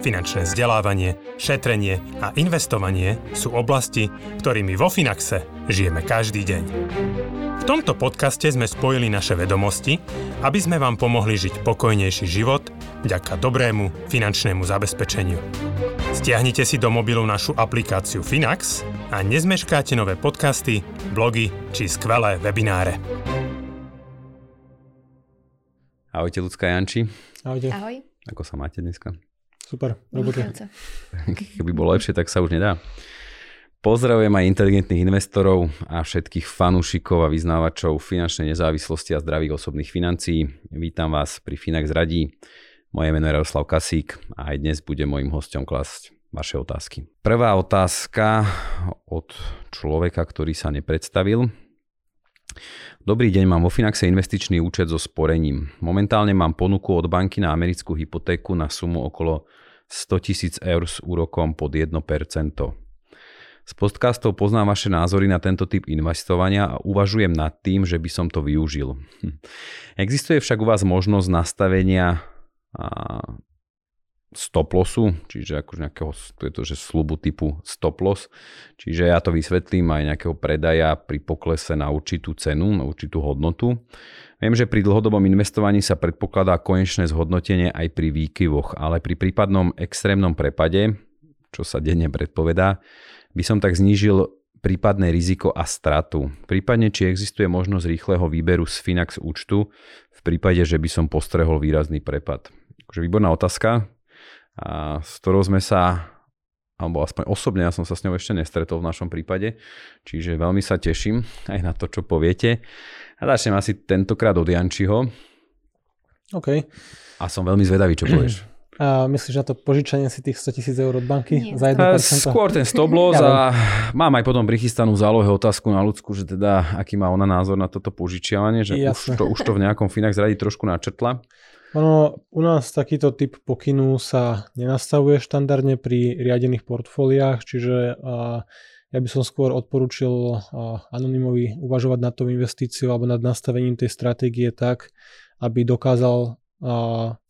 Finančné vzdelávanie, šetrenie a investovanie sú oblasti, ktorými vo Finaxe žijeme každý deň. V tomto podcaste sme spojili naše vedomosti, aby sme vám pomohli žiť pokojnejší život vďaka dobrému finančnému zabezpečeniu. Stiahnite si do mobilu našu aplikáciu Finax a nezmeškáte nové podcasty, blogy či skvelé webináre. Ahojte, Lucka Janči. Ahojte. Ahoj. Ako sa máte dneska? Super, robote. Keby bolo lepšie, tak sa už nedá. Pozdravujem aj inteligentných investorov a všetkých fanúšikov a vyznávačov finančnej nezávislosti a zdravých osobných financií. Vítam vás pri Finax Radí. Moje meno je Jaroslav Kasík a aj dnes bude môjim hostom klasť vaše otázky. Prvá otázka od človeka, ktorý sa nepredstavil. Dobrý deň, mám vo Finaxe investičný účet so sporením. Momentálne mám ponuku od banky na americkú hypotéku na sumu okolo 100 000 eur s úrokom pod 1%. Z podcastov poznám vaše názory na tento typ investovania a uvažujem nad tým, že by som to využil. Hm. Existuje však u vás možnosť nastavenia stop lossu, čiže akože nejakého, to je to, že slubu typu stop loss, čiže ja to vysvetlím aj nejakého predaja pri poklese na určitú cenu, na určitú hodnotu. Viem, že pri dlhodobom investovaní sa predpokladá konečné zhodnotenie aj pri výkyvoch, ale pri prípadnom extrémnom prepade, čo sa denne predpovedá, by som tak znížil prípadné riziko a stratu. Prípadne, či existuje možnosť rýchleho výberu z Finax účtu v prípade, že by som postrehol výrazný prepad. Takže výborná otázka, a s ktorou sme sa, alebo aspoň osobne ja som sa s ňou ešte nestretol v našom prípade, čiže veľmi sa teším aj na to, čo poviete. A začnem asi tentokrát od Jančiho. OK. A som veľmi zvedavý, čo povieš. A myslíš na to požičanie si tých 100 tisíc eur od banky Nie. za 1%? Skôr ten stop loss a mám aj potom prichystanú zálohe otázku na ľudsku, že teda aký má ona názor na toto požičiavanie, že už to, už to v nejakom Finax radi trošku načrtla. Ono, u nás takýto typ pokynu sa nenastavuje štandardne pri riadených portfóliách, čiže ja by som skôr odporúčil anonymovi uvažovať nad tou investíciou alebo nad nastavením tej stratégie tak, aby dokázal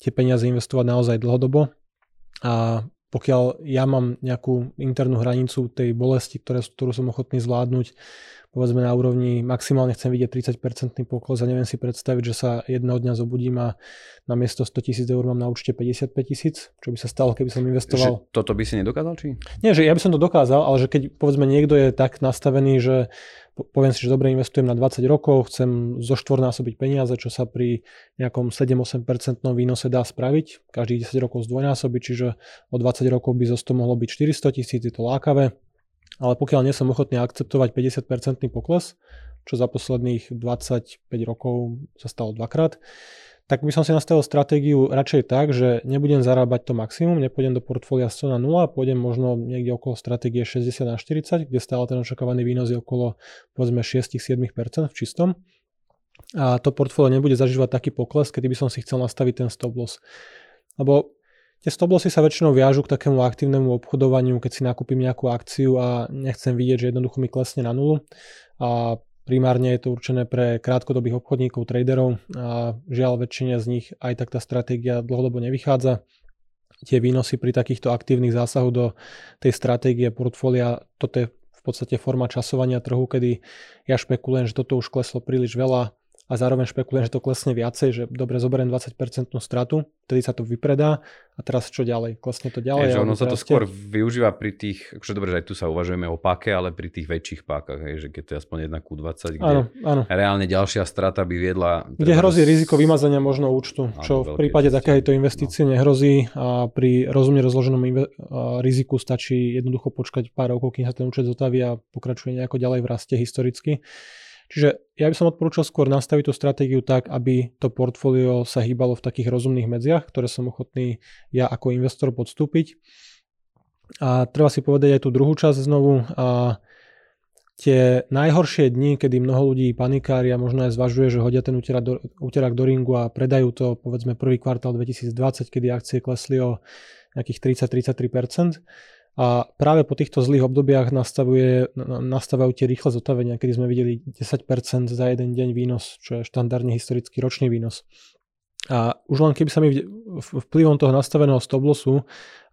tie peniaze investovať naozaj dlhodobo. A pokiaľ ja mám nejakú internú hranicu tej bolesti, ktoré, ktorú som ochotný zvládnuť, povedzme na úrovni maximálne chcem vidieť 30% pokles a neviem si predstaviť, že sa jedného dňa zobudím a na miesto 100 tisíc eur mám na účte 55 tisíc, čo by sa stalo, keby som investoval. Že toto by si nedokázal, či? Nie, že ja by som to dokázal, ale že keď povedzme niekto je tak nastavený, že poviem si, že dobre investujem na 20 rokov, chcem zoštvornásobiť peniaze, čo sa pri nejakom 7-8% výnose dá spraviť, každých 10 rokov zdvojnásobiť, čiže o 20 rokov by zo 100 mohlo byť 400 tisíc, je to lákavé. Ale pokiaľ nie som ochotný akceptovať 50% pokles, čo za posledných 25 rokov sa stalo dvakrát, tak by som si nastavil stratégiu radšej tak, že nebudem zarábať to maximum, nepôjdem do portfólia 100 na 0, pôjdem možno niekde okolo stratégie 60 na 40, kde stále ten očakávaný výnos je okolo povedzme 6-7% v čistom. A to portfólio nebude zažívať taký pokles, kedy by som si chcel nastaviť ten stop loss. Lebo Tie stop lossy sa väčšinou viažu k takému aktívnemu obchodovaniu, keď si nakúpim nejakú akciu a nechcem vidieť, že jednoducho mi klesne na nulu. A primárne je to určené pre krátkodobých obchodníkov, traderov a žiaľ väčšine z nich aj tak tá stratégia dlhodobo nevychádza. Tie výnosy pri takýchto aktívnych zásahoch do tej stratégie portfólia, toto je v podstate forma časovania trhu, kedy ja špekulujem, že toto už kleslo príliš veľa, a zároveň špekulujem, že to klesne viacej, že dobre zoberiem 20% stratu, vtedy sa to vypredá a teraz čo ďalej? Klesne to ďalej? Je, že ono sa to skôr využíva pri tých, akože dobre, že aj tu sa uvažujeme o páke, ale pri tých väčších pákach, hej, že keď to je aspoň 1 ku 20, kde áno, áno. reálne ďalšia strata by viedla... Kde hrozí riziko vymazania možno účtu, čo v prípade takéto investície no. nehrozí a pri rozumne rozloženom inve- riziku stačí jednoducho počkať pár rokov, kým sa ten účet zotaví a pokračuje nejako ďalej v raste historicky. Čiže ja by som odporúčal skôr nastaviť tú stratégiu tak, aby to portfólio sa hýbalo v takých rozumných medziach, ktoré som ochotný ja ako investor podstúpiť. A treba si povedať aj tú druhú časť znovu. A tie najhoršie dni, kedy mnoho ľudí panikári a možno aj zvažuje, že hodia ten úterák do, úterák do ringu a predajú to povedzme prvý kvartál 2020, kedy akcie klesli o nejakých 30-33%, A práve po týchto zlých obdobiach nastavujú tie rýchle zotavenia, kedy sme videli 10% za jeden deň výnos, čo je štandardne historický ročný výnos. A už len keby sa mi vplyvom toho nastaveného stoplosu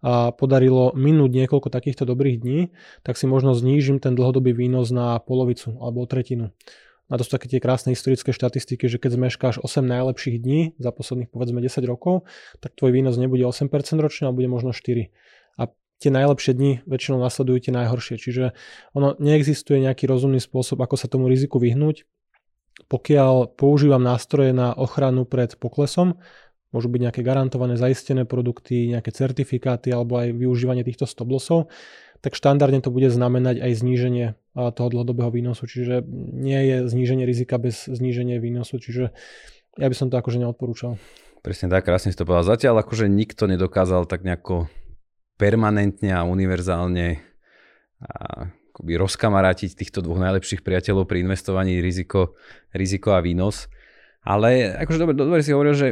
a podarilo minúť niekoľko takýchto dobrých dní, tak si možno znížim ten dlhodobý výnos na polovicu alebo tretinu. A to sú také tie krásne historické štatistiky, že keď zmeškáš 8 najlepších dní za posledných povedzme 10 rokov, tak tvoj výnos nebude 8% ročne, ale bude možno 4 tie najlepšie dni väčšinou nasledujú tie najhoršie. Čiže ono neexistuje nejaký rozumný spôsob, ako sa tomu riziku vyhnúť. Pokiaľ používam nástroje na ochranu pred poklesom, môžu byť nejaké garantované zaistené produkty, nejaké certifikáty alebo aj využívanie týchto stoplosov, tak štandardne to bude znamenať aj zníženie toho dlhodobého výnosu. Čiže nie je zníženie rizika bez zníženia výnosu, čiže ja by som to akože neodporúčal. Presne tak, krásne si to povedal. Zatiaľ akože nikto nedokázal tak nejako permanentne a univerzálne a akoby rozkamarátiť týchto dvoch najlepších priateľov pri investovaní riziko, riziko a výnos. Ale akože dobre, dobre si hovoril, že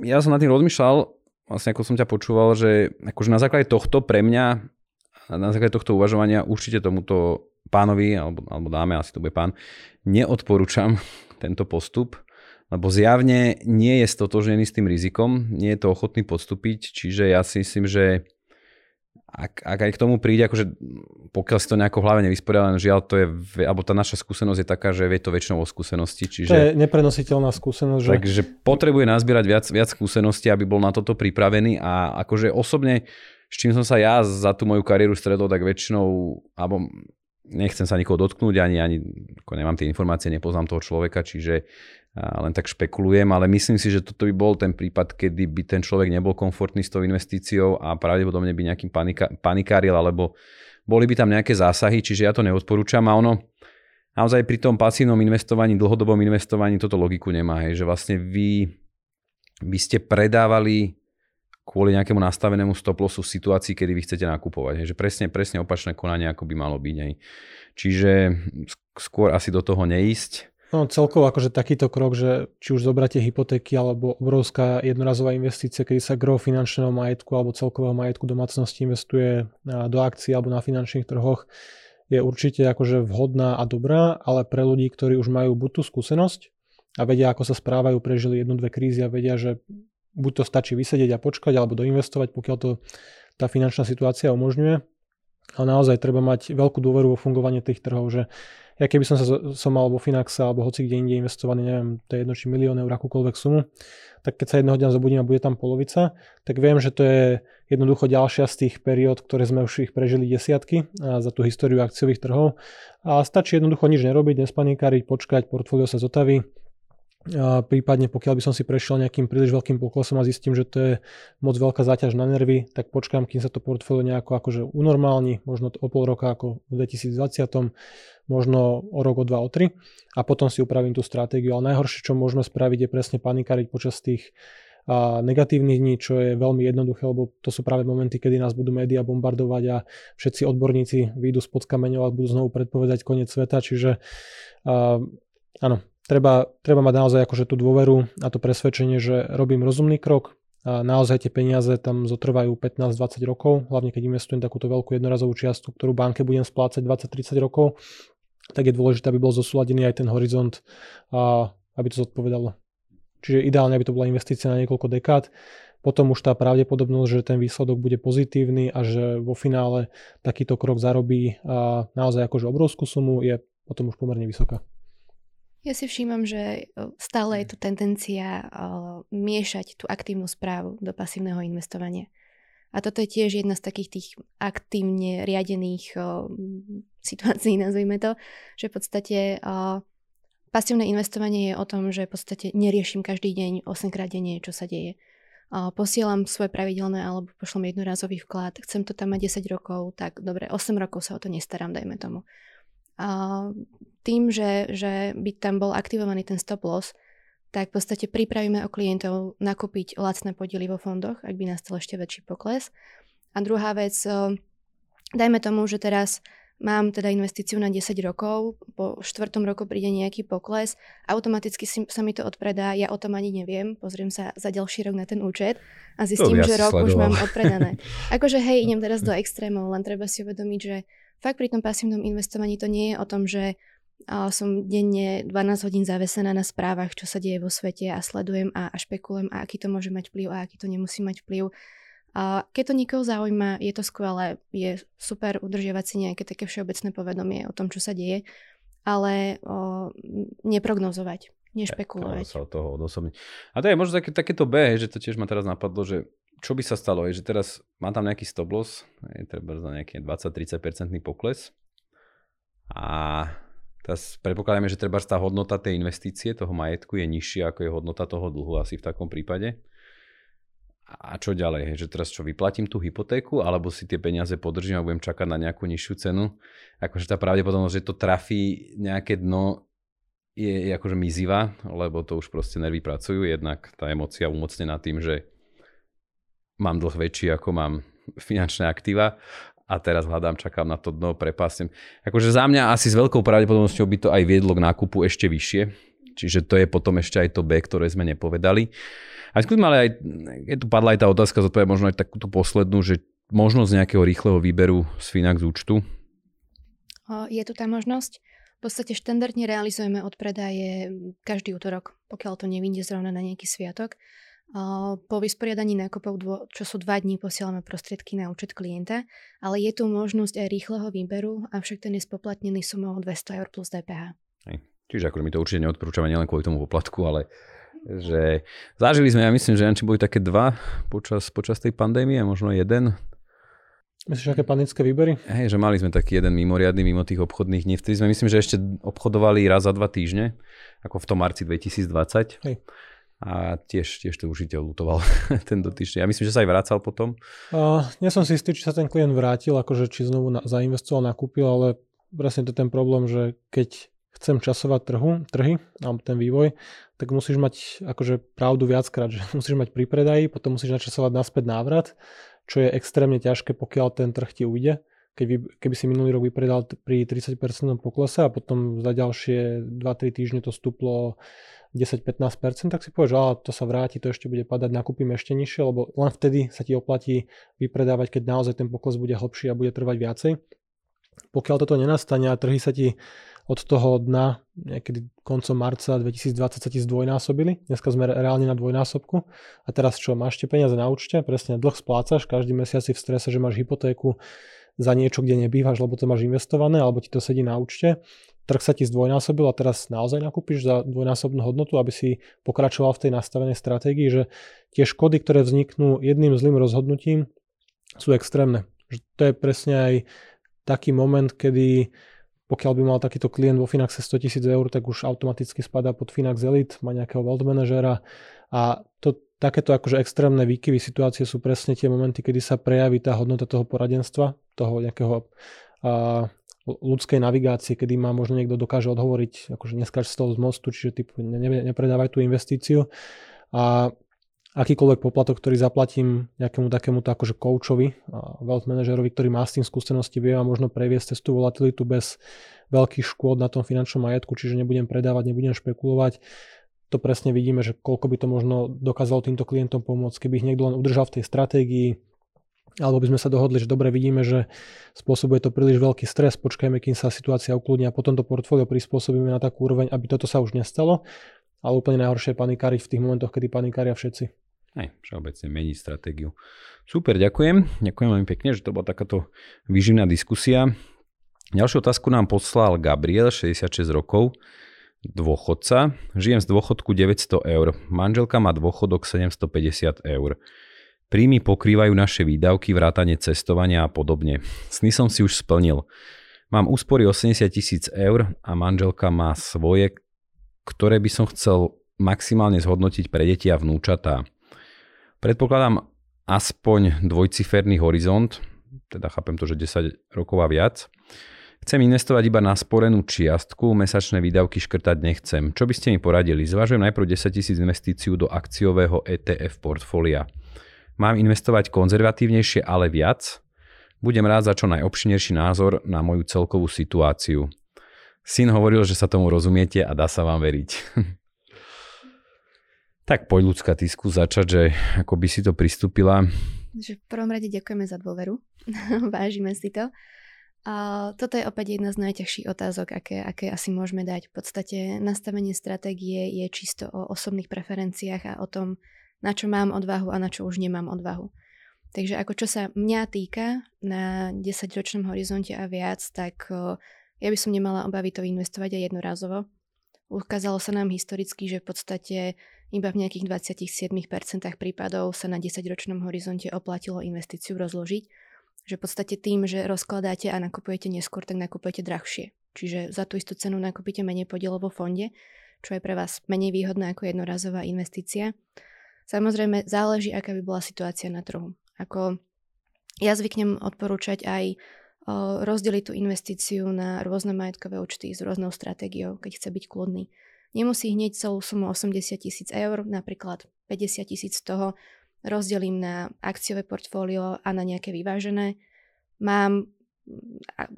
ja som nad tým rozmýšľal, vlastne ako som ťa počúval, že akože na základe tohto pre mňa, na základe tohto uvažovania určite tomuto pánovi, alebo, alebo dáme, asi to bude pán, neodporúčam tento postup, lebo zjavne nie je stotožený s tým rizikom, nie je to ochotný podstúpiť, čiže ja si myslím, že ak, ak aj k tomu príde, akože pokiaľ si to nejako v hlave nevysporiada, len žiaľ, to je, alebo tá naša skúsenosť je taká, že vie to väčšinou o skúsenosti. Čiže, to je neprenositeľná skúsenosť. Že... Takže potrebuje nazbierať viac, viac skúseností, aby bol na toto pripravený a akože osobne, s čím som sa ja za tú moju kariéru stredol, tak väčšinou, alebo nechcem sa nikoho dotknúť, ani, ani ako nemám tie informácie, nepoznám toho človeka, čiže len tak špekulujem, ale myslím si, že toto by bol ten prípad, kedy by ten človek nebol komfortný s tou investíciou a pravdepodobne by nejakým panika, panikáril, alebo boli by tam nejaké zásahy, čiže ja to neodporúčam a ono naozaj pri tom pasívnom investovaní, dlhodobom investovaní toto logiku nemá, hej, že vlastne vy by ste predávali kvôli nejakému nastavenému stoplosu v situácii, kedy vy chcete nakupovať. Hej, že presne, presne opačné konanie, ako by malo byť. Hej. Čiže skôr asi do toho neísť No celkovo akože takýto krok, že či už zobráte hypotéky alebo obrovská jednorazová investícia, kedy sa gro finančného majetku alebo celkového majetku domácnosti investuje do akcií alebo na finančných trhoch, je určite akože vhodná a dobrá, ale pre ľudí, ktorí už majú buď tú skúsenosť a vedia, ako sa správajú, prežili jednu, dve krízy a vedia, že buď to stačí vysedieť a počkať alebo doinvestovať, pokiaľ to tá finančná situácia umožňuje. Ale naozaj treba mať veľkú dôveru vo fungovanie tých trhov, že ja keby som, sa, som mal vo Finaxe alebo hoci kde inde investovaný, neviem, to je jedno či milión eur, akúkoľvek sumu, tak keď sa jedného dňa zobudím a bude tam polovica, tak viem, že to je jednoducho ďalšia z tých periód, ktoré sme už ich prežili desiatky za tú históriu akciových trhov. A stačí jednoducho nič nerobiť, nespanikáriť, počkať, portfólio sa zotaví, a prípadne pokiaľ by som si prešiel nejakým príliš veľkým poklesom a zistím, že to je moc veľká záťaž na nervy, tak počkám, kým sa to portfólio nejako akože unormálni, možno o pol roka ako v 2020, možno o rok, o dva, o tri a potom si upravím tú stratégiu. Ale najhoršie, čo môžeme spraviť, je presne panikariť počas tých a negatívnych dní, čo je veľmi jednoduché, lebo to sú práve momenty, kedy nás budú médiá bombardovať a všetci odborníci výjdu spod kameňov a budú znovu predpovedať koniec sveta, čiže uh, áno, treba, treba mať naozaj akože tú dôveru a to presvedčenie, že robím rozumný krok, a naozaj tie peniaze tam zotrvajú 15-20 rokov, hlavne keď investujem takúto veľkú jednorazovú čiastku, ktorú banke budem splácať 20-30 rokov, tak je dôležité, aby bol zosúladený aj ten horizont a aby to zodpovedalo. Čiže ideálne, aby to bola investícia na niekoľko dekád. Potom už tá pravdepodobnosť, že ten výsledok bude pozitívny a že vo finále takýto krok zarobí naozaj akože obrovskú sumu, je potom už pomerne vysoká. Ja si všímam, že stále je tu tendencia miešať tú aktívnu správu do pasívneho investovania. A toto je tiež jedna z takých tých aktívne riadených situácií, nazvime to, že v podstate pasívne investovanie je o tom, že v podstate neriešim každý deň 8 krát denne, čo sa deje. Posielam svoje pravidelné alebo pošlom jednorazový vklad, chcem to tam mať 10 rokov, tak dobre, 8 rokov sa o to nestarám, dajme tomu tým, že, že by tam bol aktivovaný ten stop loss, tak v podstate pripravíme o klientov nakúpiť lacné podiely vo fondoch, ak by nastal ešte väčší pokles. A druhá vec, dajme tomu, že teraz mám teda investíciu na 10 rokov, po štvrtom roku príde nejaký pokles, automaticky si, sa mi to odpredá, ja o tom ani neviem, pozriem sa za ďalší rok na ten účet a zistím, že rok sledoval. už mám odpredané. Akože hej, idem teraz do extrémov, len treba si uvedomiť, že fakt pri tom pasívnom investovaní to nie je o tom, že som denne 12 hodín zavesená na správach, čo sa deje vo svete a sledujem a, a špekulujem a aký to môže mať vplyv a aký to nemusí mať vplyv. A keď to nikoho zaujíma, je to skvelé, je super udržiavať si nejaké také všeobecné povedomie o tom, čo sa deje, ale o, neprognozovať, nešpekulovať. sa od toho odosobniť. A to je možno také, takéto B, že to tiež ma teraz napadlo, že čo by sa stalo, je, že teraz mám tam nejaký stop loss, je treba za nejaký 20-30% pokles a teraz predpokladáme, že treba tá hodnota tej investície, toho majetku je nižšia ako je hodnota toho dlhu asi v takom prípade. A čo ďalej, že teraz čo, vyplatím tú hypotéku, alebo si tie peniaze podržím a budem čakať na nejakú nižšiu cenu. Akože tá pravdepodobnosť, že to trafí nejaké dno je, akože mizivá, lebo to už proste nervy pracujú, jednak tá emocia umocnená tým, že mám dlh väčší, ako mám finančné aktíva a teraz hľadám, čakám na to dno, prepásem. Akože za mňa asi s veľkou pravdepodobnosťou by to aj viedlo k nákupu ešte vyššie, čiže to je potom ešte aj to B, ktoré sme nepovedali. A skúsim ale aj, je tu padla aj tá otázka, zodpovedať možno aj takúto poslednú, že možnosť nejakého rýchleho výberu z Finax účtu? Je tu tá možnosť. V podstate štandardne realizujeme odpredaje každý útorok, pokiaľ to nevíde zrovna na nejaký sviatok. Po vysporiadaní nákupov, čo sú dva dní, posielame prostriedky na účet klienta, ale je tu možnosť aj rýchleho výberu, avšak ten je spoplatnený sumou 200 eur plus DPH. Hej. Čiže ako my to určite neodporúčame nielen kvôli tomu poplatku, ale že zažili sme, ja myslím, že či boli také dva počas, počas tej pandémie, možno jeden. Myslíš, aké panické výbery? Hej, že mali sme taký jeden mimoriadný mimo tých obchodných dní. Vtedy sme myslím, že ešte obchodovali raz za dva týždne, ako v tom marci 2020. Hej. A tiež, tiež to užiteľ lutoval ten dotyčný. Ja myslím, že sa aj vracal potom. Uh, nie som si istý, či sa ten klient vrátil, akože či znovu na, zainvestoval, nakúpil, ale presne to je ten problém, že keď chcem časovať trhu, trhy alebo ten vývoj, tak musíš mať akože pravdu viackrát, že musíš mať pri predaji, potom musíš načasovať naspäť návrat, čo je extrémne ťažké, pokiaľ ten trh ti ujde. Keby, keby si minulý rok vypredal pri 30% poklese a potom za ďalšie 2-3 týždne to stúplo 10-15%, tak si povieš, že to sa vráti, to ešte bude padať, nakúpim ešte nižšie, lebo len vtedy sa ti oplatí vypredávať, keď naozaj ten pokles bude hlbší a bude trvať viacej. Pokiaľ toto nenastane a trhy sa ti od toho dna niekedy koncom marca 2020 sa ti zdvojnásobili. Dneska sme reálne na dvojnásobku. A teraz čo, máš tie peniaze na účte, presne dlh splácaš, každý mesiac si v strese, že máš hypotéku za niečo, kde nebývaš, lebo to máš investované, alebo ti to sedí na účte. Trh sa ti zdvojnásobil a teraz naozaj nakúpiš za dvojnásobnú hodnotu, aby si pokračoval v tej nastavenej stratégii, že tie škody, ktoré vzniknú jedným zlým rozhodnutím, sú extrémne. Že to je presne aj taký moment, kedy pokiaľ by mal takýto klient vo Finaxe 100 tisíc eur, tak už automaticky spadá pod Finax Elite, má nejakého wealth manažera a to, takéto akože extrémne výkyvy situácie sú presne tie momenty, kedy sa prejaví tá hodnota toho poradenstva, toho nejakého a, ľudskej navigácie, kedy má možno niekto dokáže odhovoriť, akože neskáč z toho z mostu, čiže typu ne, nepredávaj tú investíciu. A akýkoľvek poplatok, ktorý zaplatím nejakému takému akože coachovi, wealth manažerovi, ktorý má s tým skúsenosti, vie a možno previesť cez tú volatilitu bez veľkých škôd na tom finančnom majetku, čiže nebudem predávať, nebudem špekulovať. To presne vidíme, že koľko by to možno dokázalo týmto klientom pomôcť, keby ich niekto len udržal v tej stratégii, alebo by sme sa dohodli, že dobre vidíme, že spôsobuje to príliš veľký stres, počkajme, kým sa situácia ukludní a potom to portfólio prispôsobíme na takú úroveň, aby toto sa už nestalo. Ale úplne najhoršie je v tých momentoch, kedy panikária všetci. Hej, všeobecne meniť stratégiu. Super, ďakujem. Ďakujem veľmi pekne, že to bola takáto výživná diskusia. Ďalšiu otázku nám poslal Gabriel, 66 rokov, dôchodca. Žijem z dôchodku 900 eur. Manželka má dôchodok 750 eur. Príjmy pokrývajú naše výdavky, vrátanie cestovania a podobne. Sny som si už splnil. Mám úspory 80 tisíc eur a manželka má svoje, ktoré by som chcel maximálne zhodnotiť pre deti a vnúčatá. Predpokladám aspoň dvojciferný horizont, teda chápem to, že 10 rokov a viac. Chcem investovať iba na sporenú čiastku, mesačné výdavky škrtať nechcem. Čo by ste mi poradili? Zvažujem najprv 10 tisíc investíciu do akciového ETF portfólia. Mám investovať konzervatívnejšie, ale viac? Budem rád za čo najobširnejší názor na moju celkovú situáciu. Syn hovoril, že sa tomu rozumiete a dá sa vám veriť. tak poď ľudská, ty začať, že ako by si to pristúpila. Že v prvom rade ďakujeme za dôveru. Vážime si to. A toto je opäť jedna z najťažších otázok, aké, aké asi môžeme dať. V podstate nastavenie stratégie je čisto o osobných preferenciách a o tom, na čo mám odvahu a na čo už nemám odvahu. Takže ako čo sa mňa týka na 10-ročnom horizonte a viac, tak ja by som nemala obavy to investovať aj jednorazovo. Ukázalo sa nám historicky, že v podstate iba v nejakých 27% prípadov sa na 10-ročnom horizonte oplatilo investíciu rozložiť. Že v podstate tým, že rozkladáte a nakupujete neskôr, tak nakupujete drahšie. Čiže za tú istú cenu nakúpite menej podielov vo fonde, čo je pre vás menej výhodné ako jednorazová investícia. Samozrejme, záleží, aká by bola situácia na trhu. Ako ja zvyknem odporúčať aj rozdeliť tú investíciu na rôzne majetkové účty s rôznou stratégiou, keď chce byť kľudný. Nemusí hneď celú sumu 80 tisíc eur, napríklad 50 tisíc z toho rozdelím na akciové portfólio a na nejaké vyvážené. Mám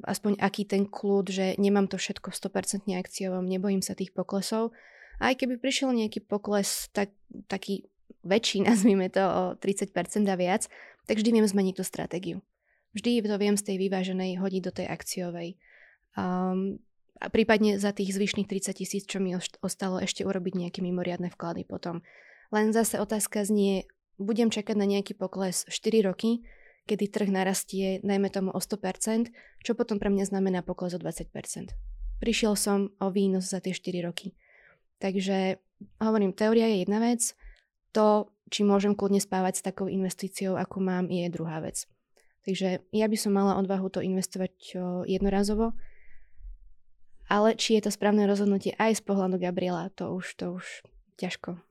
aspoň aký ten kľud, že nemám to všetko v 100% akciovom, nebojím sa tých poklesov. A aj keby prišiel nejaký pokles, tak, taký väčší, nazvime to o 30% a viac, tak vždy viem zmeniť tú stratégiu. Vždy to viem z tej vyváženej hodiť do tej akciovej. Um, a prípadne za tých zvyšných 30 tisíc, čo mi ostalo ešte urobiť nejaké mimoriadne vklady potom. Len zase otázka znie, budem čakať na nejaký pokles 4 roky, kedy trh narastie najmä tomu o 100%, čo potom pre mňa znamená pokles o 20%. Prišiel som o výnos za tie 4 roky. Takže hovorím, teória je jedna vec, to, či môžem kľudne spávať s takou investíciou, ako mám, je druhá vec. Takže ja by som mala odvahu to investovať jednorazovo, ale či je to správne rozhodnutie aj z pohľadu Gabriela, to už, to už ťažko.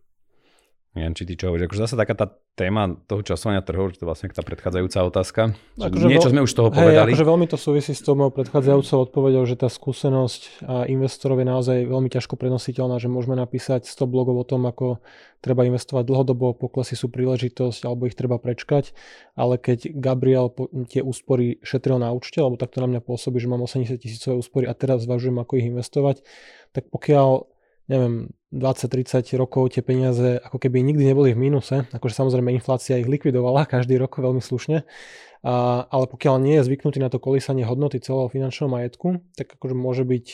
Jan, či ty čo hovoríš? Akože zase taká tá téma toho časovania trhov, že to vlastne tá predchádzajúca otázka. Akože niečo sme už toho hej, povedali. Akože veľmi to súvisí s tou mojou predchádzajúcou odpovedou, že tá skúsenosť a investorov je naozaj veľmi ťažko prenositeľná, že môžeme napísať 100 blogov o tom, ako treba investovať dlhodobo, poklesy sú príležitosť alebo ich treba prečkať, ale keď Gabriel tie úspory šetril na účte, alebo takto na mňa pôsobí, že mám 80 tisícové úspory a teraz zvažujem, ako ich investovať, tak pokiaľ neviem, 20-30 rokov tie peniaze ako keby nikdy neboli v mínuse, akože samozrejme inflácia ich likvidovala každý rok veľmi slušne, a, ale pokiaľ nie je zvyknutý na to kolísanie hodnoty celého finančného majetku, tak akože môže byť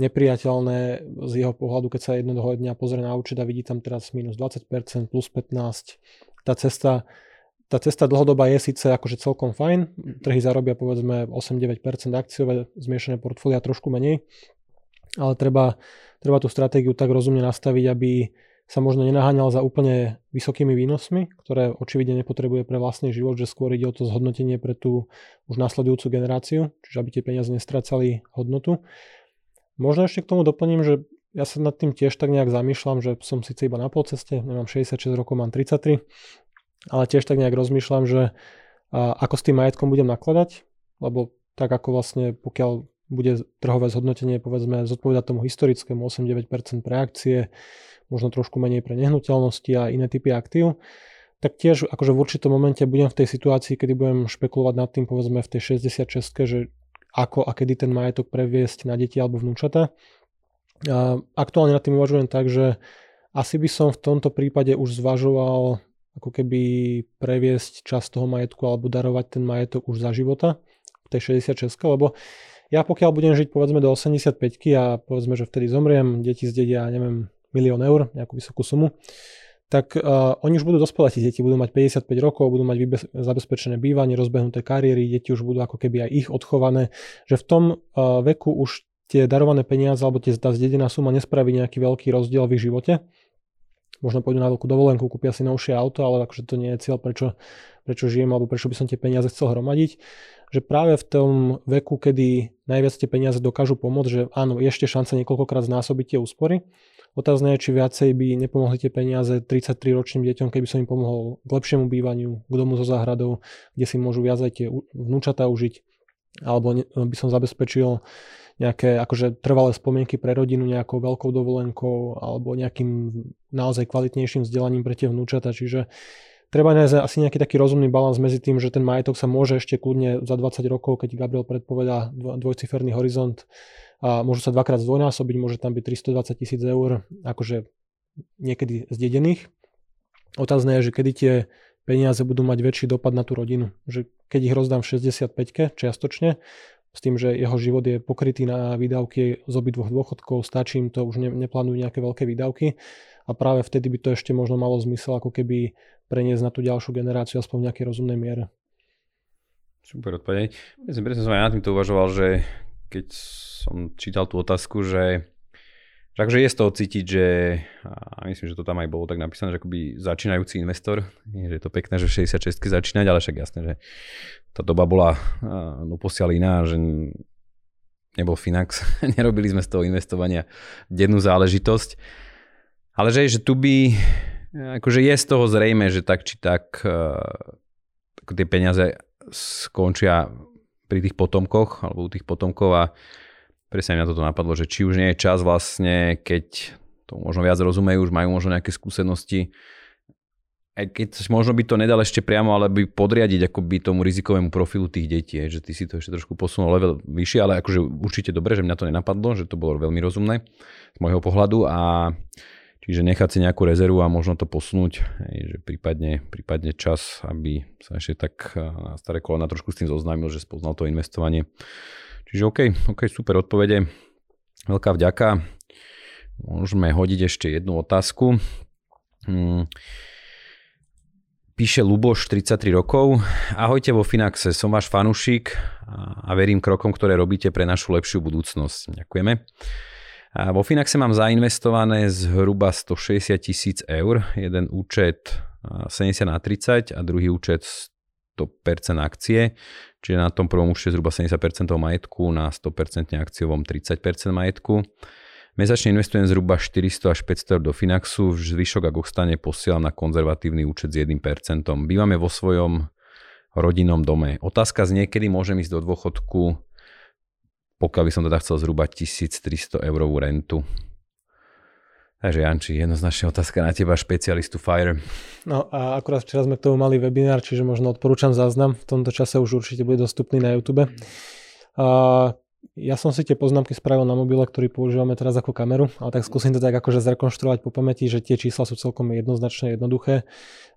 nepriateľné z jeho pohľadu, keď sa jednoho dňa pozrie na účet a vidí tam teraz minus 20%, plus 15%. Tá cesta tá cesta dlhodoba je síce akože celkom fajn, trhy zarobia povedzme 8-9% akciové, zmiešané portfólia trošku menej, ale treba treba tú stratégiu tak rozumne nastaviť, aby sa možno nenaháňal za úplne vysokými výnosmi, ktoré očividne nepotrebuje pre vlastný život, že skôr ide o to zhodnotenie pre tú už nasledujúcu generáciu, čiže aby tie peniaze nestracali hodnotu. Možno ešte k tomu doplním, že ja sa nad tým tiež tak nejak zamýšľam, že som síce iba na polceste, nemám 66 rokov, mám 33, ale tiež tak nejak rozmýšľam, že ako s tým majetkom budem nakladať, lebo tak ako vlastne pokiaľ bude trhové zhodnotenie povedzme zodpovedať tomu historickému 8-9% pre akcie, možno trošku menej pre nehnuteľnosti a iné typy aktív, tak tiež akože v určitom momente budem v tej situácii, kedy budem špekulovať nad tým povedzme v tej 66 že ako a kedy ten majetok previesť na deti alebo vnúčata. A aktuálne nad tým uvažujem tak, že asi by som v tomto prípade už zvažoval ako keby previesť časť toho majetku alebo darovať ten majetok už za života v tej 66, lebo ja pokiaľ budem žiť povedzme do 85 a povedzme, že vtedy zomriem, deti zdedia, neviem, milión eur, nejakú vysokú sumu, tak uh, oni už budú dospelé, deti budú mať 55 rokov, budú mať vybe- zabezpečené bývanie, rozbehnuté kariéry, deti už budú ako keby aj ich odchované, že v tom uh, veku už tie darované peniaze alebo tie, tá zdedená suma nespraví nejaký veľký rozdiel v ich živote. Možno pôjdu na veľkú dovolenku, kúpia si novšie auto, ale akože to nie je cieľ, prečo, prečo žijem alebo prečo by som tie peniaze chcel hromadiť že práve v tom veku, kedy najviac tie peniaze dokážu pomôcť, že áno, ešte šanca niekoľkokrát znásobiť tie úspory. Otázne je, či viacej by nepomohli tie peniaze 33 ročným deťom, keby som im pomohol k lepšiemu bývaniu, k domu so záhradou, kde si môžu viac aj tie vnúčatá užiť, alebo by som zabezpečil nejaké akože trvalé spomienky pre rodinu nejakou veľkou dovolenkou alebo nejakým naozaj kvalitnejším vzdelaním pre tie vnúčata. Čiže treba nájsť asi nejaký taký rozumný balans medzi tým, že ten majetok sa môže ešte kľudne za 20 rokov, keď Gabriel predpovedá dvojciferný horizont, a môžu sa dvakrát zdvojnásobiť, môže tam byť 320 tisíc eur, akože niekedy zdedených. Otázne je, že kedy tie peniaze budú mať väčší dopad na tú rodinu. Že keď ich rozdám v 65 čiastočne, s tým, že jeho život je pokrytý na výdavky z obidvoch dôchodkov, stačí im to, už ne, neplánujú nejaké veľké výdavky a práve vtedy by to ešte možno malo zmysel ako keby preniesť na tú ďalšiu generáciu aspoň v nejakej rozumnej miere. Super odpoveď. Myslím, presne som aj na týmto uvažoval, že keď som čítal tú otázku, že Takže je z toho cítiť, že a myslím, že to tam aj bolo tak napísané, že akoby začínajúci investor, že je to pekné, že v 66 začínať, ale však jasné, že tá doba bola doposiaľ iná, že nebol Finax, nerobili sme z toho investovania dennú záležitosť. Ale že, že tu by, akože je z toho zrejme, že tak či tak ako tie peniaze skončia pri tých potomkoch alebo u tých potomkov a presne mňa toto napadlo, že či už nie je čas vlastne, keď to možno viac rozumejú, už majú možno nejaké skúsenosti, aj keď možno by to nedal ešte priamo, ale by podriadiť akoby tomu rizikovému profilu tých detí, že ty si to ešte trošku posunul level vyššie, ale akože určite dobre, že mňa to nenapadlo, že to bolo veľmi rozumné z môjho pohľadu a čiže nechať si nejakú rezervu a možno to posunúť, že prípadne, prípadne čas, aby sa ešte tak na staré kolena trošku s tým zoznámil, že spoznal to investovanie Čiže OK, OK, super odpovede. Veľká vďaka. Môžeme hodiť ešte jednu otázku. Hmm. Píše Luboš, 33 rokov. Ahojte vo Finaxe, som váš fanúšik a verím krokom, ktoré robíte pre našu lepšiu budúcnosť. Ďakujeme. A vo Finaxe mám zainvestované zhruba 160 tisíc eur. Jeden účet 70 na 30 a druhý účet 100% akcie, čiže na tom prvom účte zhruba 70% majetku, na 100% akciovom 30% majetku. Mesačne investujem zhruba 400 až 500 eur do Finaxu, zvyšok ak ostane posielam na konzervatívny účet s 1%. Bývame vo svojom rodinnom dome. Otázka z niekedy môžem ísť do dôchodku, pokiaľ by som teda chcel zhruba 1300 eurovú rentu. Takže Janči, jednoznačne otázka na teba, špecialistu FIRE. No a akurát včera sme k tomu mali webinár, čiže možno odporúčam záznam. V tomto čase už určite bude dostupný na YouTube. A ja som si tie poznámky spravil na mobile, ktorý používame teraz ako kameru, ale tak skúsim to tak akože zrekonštruovať po pamäti, že tie čísla sú celkom jednoznačne jednoduché.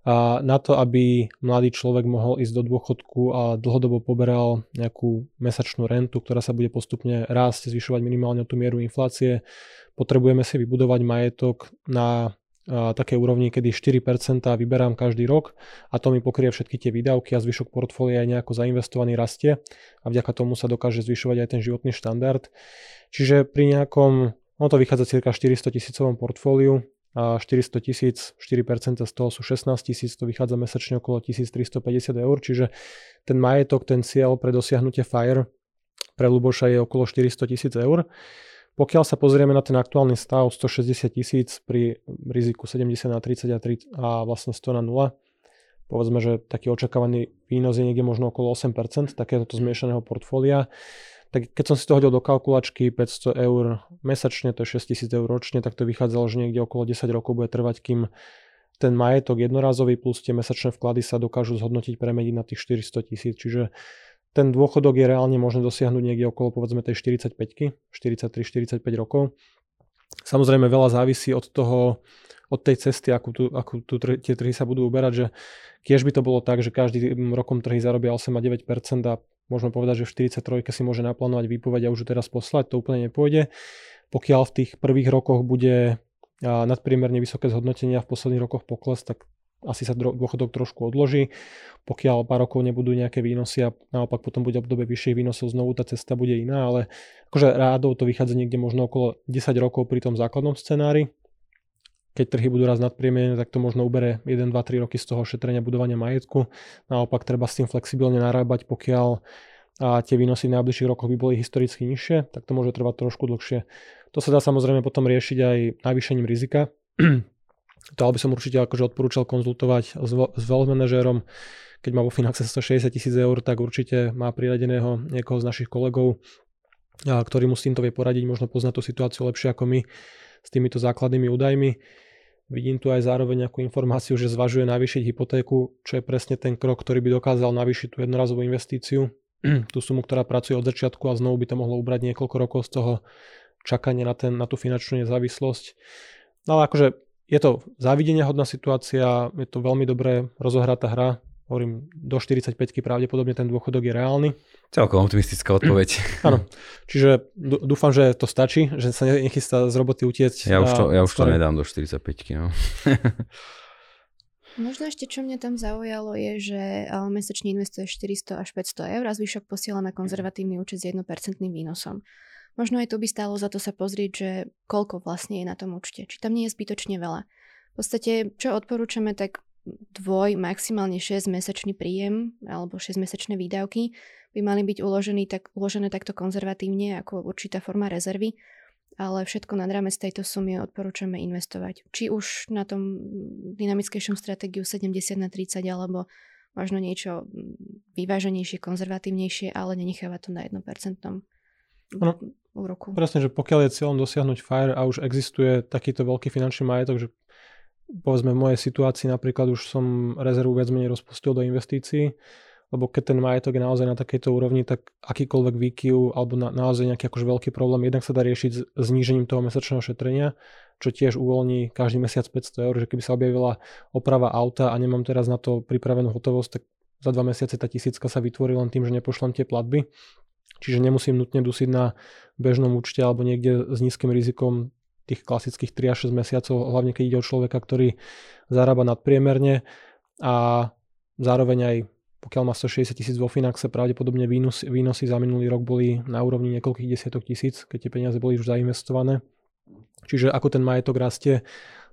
A na to, aby mladý človek mohol ísť do dôchodku a dlhodobo poberal nejakú mesačnú rentu, ktorá sa bude postupne rásť, zvyšovať minimálne tú mieru inflácie, potrebujeme si vybudovať majetok na také úrovni, kedy 4% vyberám každý rok a to mi pokrie všetky tie výdavky a zvyšok portfólia je nejako zainvestovaný rastie a vďaka tomu sa dokáže zvyšovať aj ten životný štandard. Čiže pri nejakom, ono to vychádza cirka 400 tisícovom portfóliu, a 400 tisíc, 4% z toho sú 16 tisíc, to vychádza mesačne okolo 1350 eur, čiže ten majetok, ten cieľ pre dosiahnutie FIRE pre Luboša je okolo 400 tisíc eur. Pokiaľ sa pozrieme na ten aktuálny stav 160 tisíc pri riziku 70 na 30 a, 3, a vlastne 100 na 0, povedzme, že taký očakávaný výnos je niekde možno okolo 8% takéhoto zmiešaného portfólia, tak keď som si to hodil do kalkulačky 500 eur mesačne, to je 6000 eur ročne, tak to vychádzalo, že niekde okolo 10 rokov bude trvať, kým ten majetok jednorazový plus tie mesačné vklady sa dokážu zhodnotiť, premeniť na tých 400 tisíc. Čiže ten dôchodok je reálne možné dosiahnuť niekde okolo povedzme tej 45 43-45 rokov. Samozrejme veľa závisí od toho, od tej cesty, akú tu, akú tu tie trhy sa budú uberať, že tiež by to bolo tak, že každý rokom trhy zarobia 8 a 9 a môžeme povedať, že v 43 si môže naplánovať výpoveď a už teraz poslať, to úplne nepôjde. Pokiaľ v tých prvých rokoch bude nadpriemerne vysoké zhodnotenia v posledných rokoch pokles, tak asi sa dôchodok trošku odloží. Pokiaľ pár rokov nebudú nejaké výnosy a naopak potom bude obdobie vyšších výnosov, znovu tá cesta bude iná, ale akože rádov to vychádza niekde možno okolo 10 rokov pri tom základnom scenári. Keď trhy budú raz nadpriemerné, tak to možno ubere 1, 2, 3 roky z toho šetrenia budovania majetku. Naopak treba s tým flexibilne narábať, pokiaľ a tie výnosy v najbližších rokoch by boli historicky nižšie, tak to môže trvať trošku dlhšie. To sa dá samozrejme potom riešiť aj navýšením rizika. To by som určite akože odporúčal konzultovať s, s wealth manažérom. Keď má vo Finaxe 160 tisíc eur, tak určite má priradeného niekoho z našich kolegov, ktorý mu s týmto vie poradiť, možno pozná tú situáciu lepšie ako my s týmito základnými údajmi. Vidím tu aj zároveň nejakú informáciu, že zvažuje navýšiť hypotéku, čo je presne ten krok, ktorý by dokázal navýšiť tú jednorazovú investíciu, tú sumu, ktorá pracuje od začiatku a znovu by to mohlo ubrať niekoľko rokov z toho čakania na, ten, na tú finančnú nezávislosť. No ale akože je to závidenia hodná situácia, je to veľmi dobre rozohratá hra, hovorím, do 45 pravdepodobne ten dôchodok je reálny. Celkom optimistická odpoveď. Áno, čiže dúfam, že to stačí, že sa nechystá z roboty utiecť. Ja už to, ja už to nedám do 45 no. Možno ešte, čo mňa tam zaujalo, je, že mesačne investuje 400 až 500 eur a zvyšok posiela na konzervatívny účet s 1% výnosom. Možno aj tu by stálo za to sa pozrieť, že koľko vlastne je na tom účte. Či tam nie je zbytočne veľa. V podstate, čo odporúčame, tak dvoj, maximálne 6 mesačný príjem alebo 6 mesačné výdavky by mali byť uložený tak, uložené takto konzervatívne ako určitá forma rezervy, ale všetko nad rámec tejto sumy odporúčame investovať. Či už na tom dynamickejšom stratégiu 70 na 30 alebo možno niečo vyváženejšie, konzervatívnejšie, ale nenechávať to na 1% no, úroku. Presne, že pokiaľ je cieľom dosiahnuť FIRE a už existuje takýto veľký finančný majetok, že povedzme v mojej situácii napríklad už som rezervu viac menej rozpustil do investícií, lebo keď ten majetok je naozaj na takejto úrovni, tak akýkoľvek výkyv alebo na, naozaj nejaký akože veľký problém, jednak sa dá riešiť znížením toho mesačného šetrenia, čo tiež uvoľní každý mesiac 500 eur, že keby sa objavila oprava auta a nemám teraz na to pripravenú hotovosť, tak za dva mesiace tá tisícka sa vytvorí len tým, že nepošlem tie platby. Čiže nemusím nutne dusiť na bežnom účte alebo niekde s nízkym rizikom tých klasických 3 až 6 mesiacov, hlavne keď ide o človeka, ktorý zarába nadpriemerne a zároveň aj pokiaľ má 160 tisíc vo Finaxe, pravdepodobne výnos, výnosy za minulý rok boli na úrovni niekoľkých desiatok tisíc, keď tie peniaze boli už zainvestované. Čiže ako ten majetok rastie,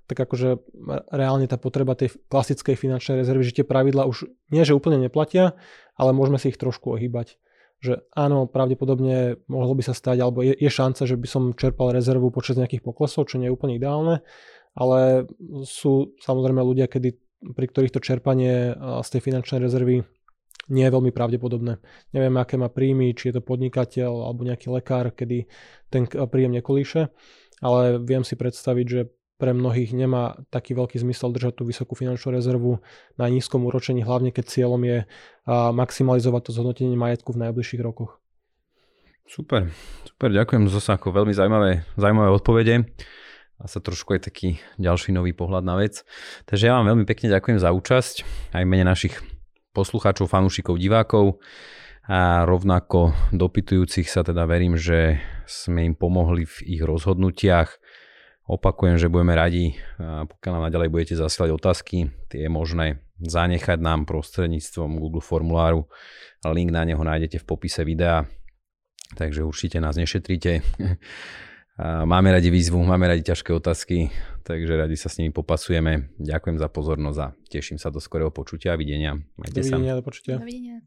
tak akože reálne tá potreba tej klasickej finančnej rezervy, že tie pravidla už nie, že úplne neplatia, ale môžeme si ich trošku ohýbať že áno, pravdepodobne mohlo by sa stať, alebo je, je šanca, že by som čerpal rezervu počas nejakých poklesov, čo nie je úplne ideálne, ale sú samozrejme ľudia, kedy, pri ktorých to čerpanie z tej finančnej rezervy nie je veľmi pravdepodobné. Neviem, aké má príjmy, či je to podnikateľ alebo nejaký lekár, kedy ten príjem nekolíše, ale viem si predstaviť, že pre mnohých nemá taký veľký zmysel držať tú vysokú finančnú rezervu na nízkom úročení, hlavne keď cieľom je maximalizovať to zhodnotenie majetku v najbližších rokoch. Super, super, ďakujem Zosáko, veľmi zaujímavé, zaujímavé odpovede a sa trošku aj taký ďalší nový pohľad na vec. Takže ja vám veľmi pekne ďakujem za účasť, aj mene našich poslucháčov, fanúšikov, divákov a rovnako dopytujúcich sa teda verím, že sme im pomohli v ich rozhodnutiach Opakujem, že budeme radi, pokiaľ nám naďalej budete zasielať otázky, tie je možné zanechať nám prostredníctvom Google formuláru. Link na neho nájdete v popise videa, takže určite nás nešetrite. Máme radi výzvu, máme radi ťažké otázky, takže radi sa s nimi popasujeme. Ďakujem za pozornosť a teším sa do skorého počutia a videnia. Majte Dovidenia, sa. do počutia. Dovidenia.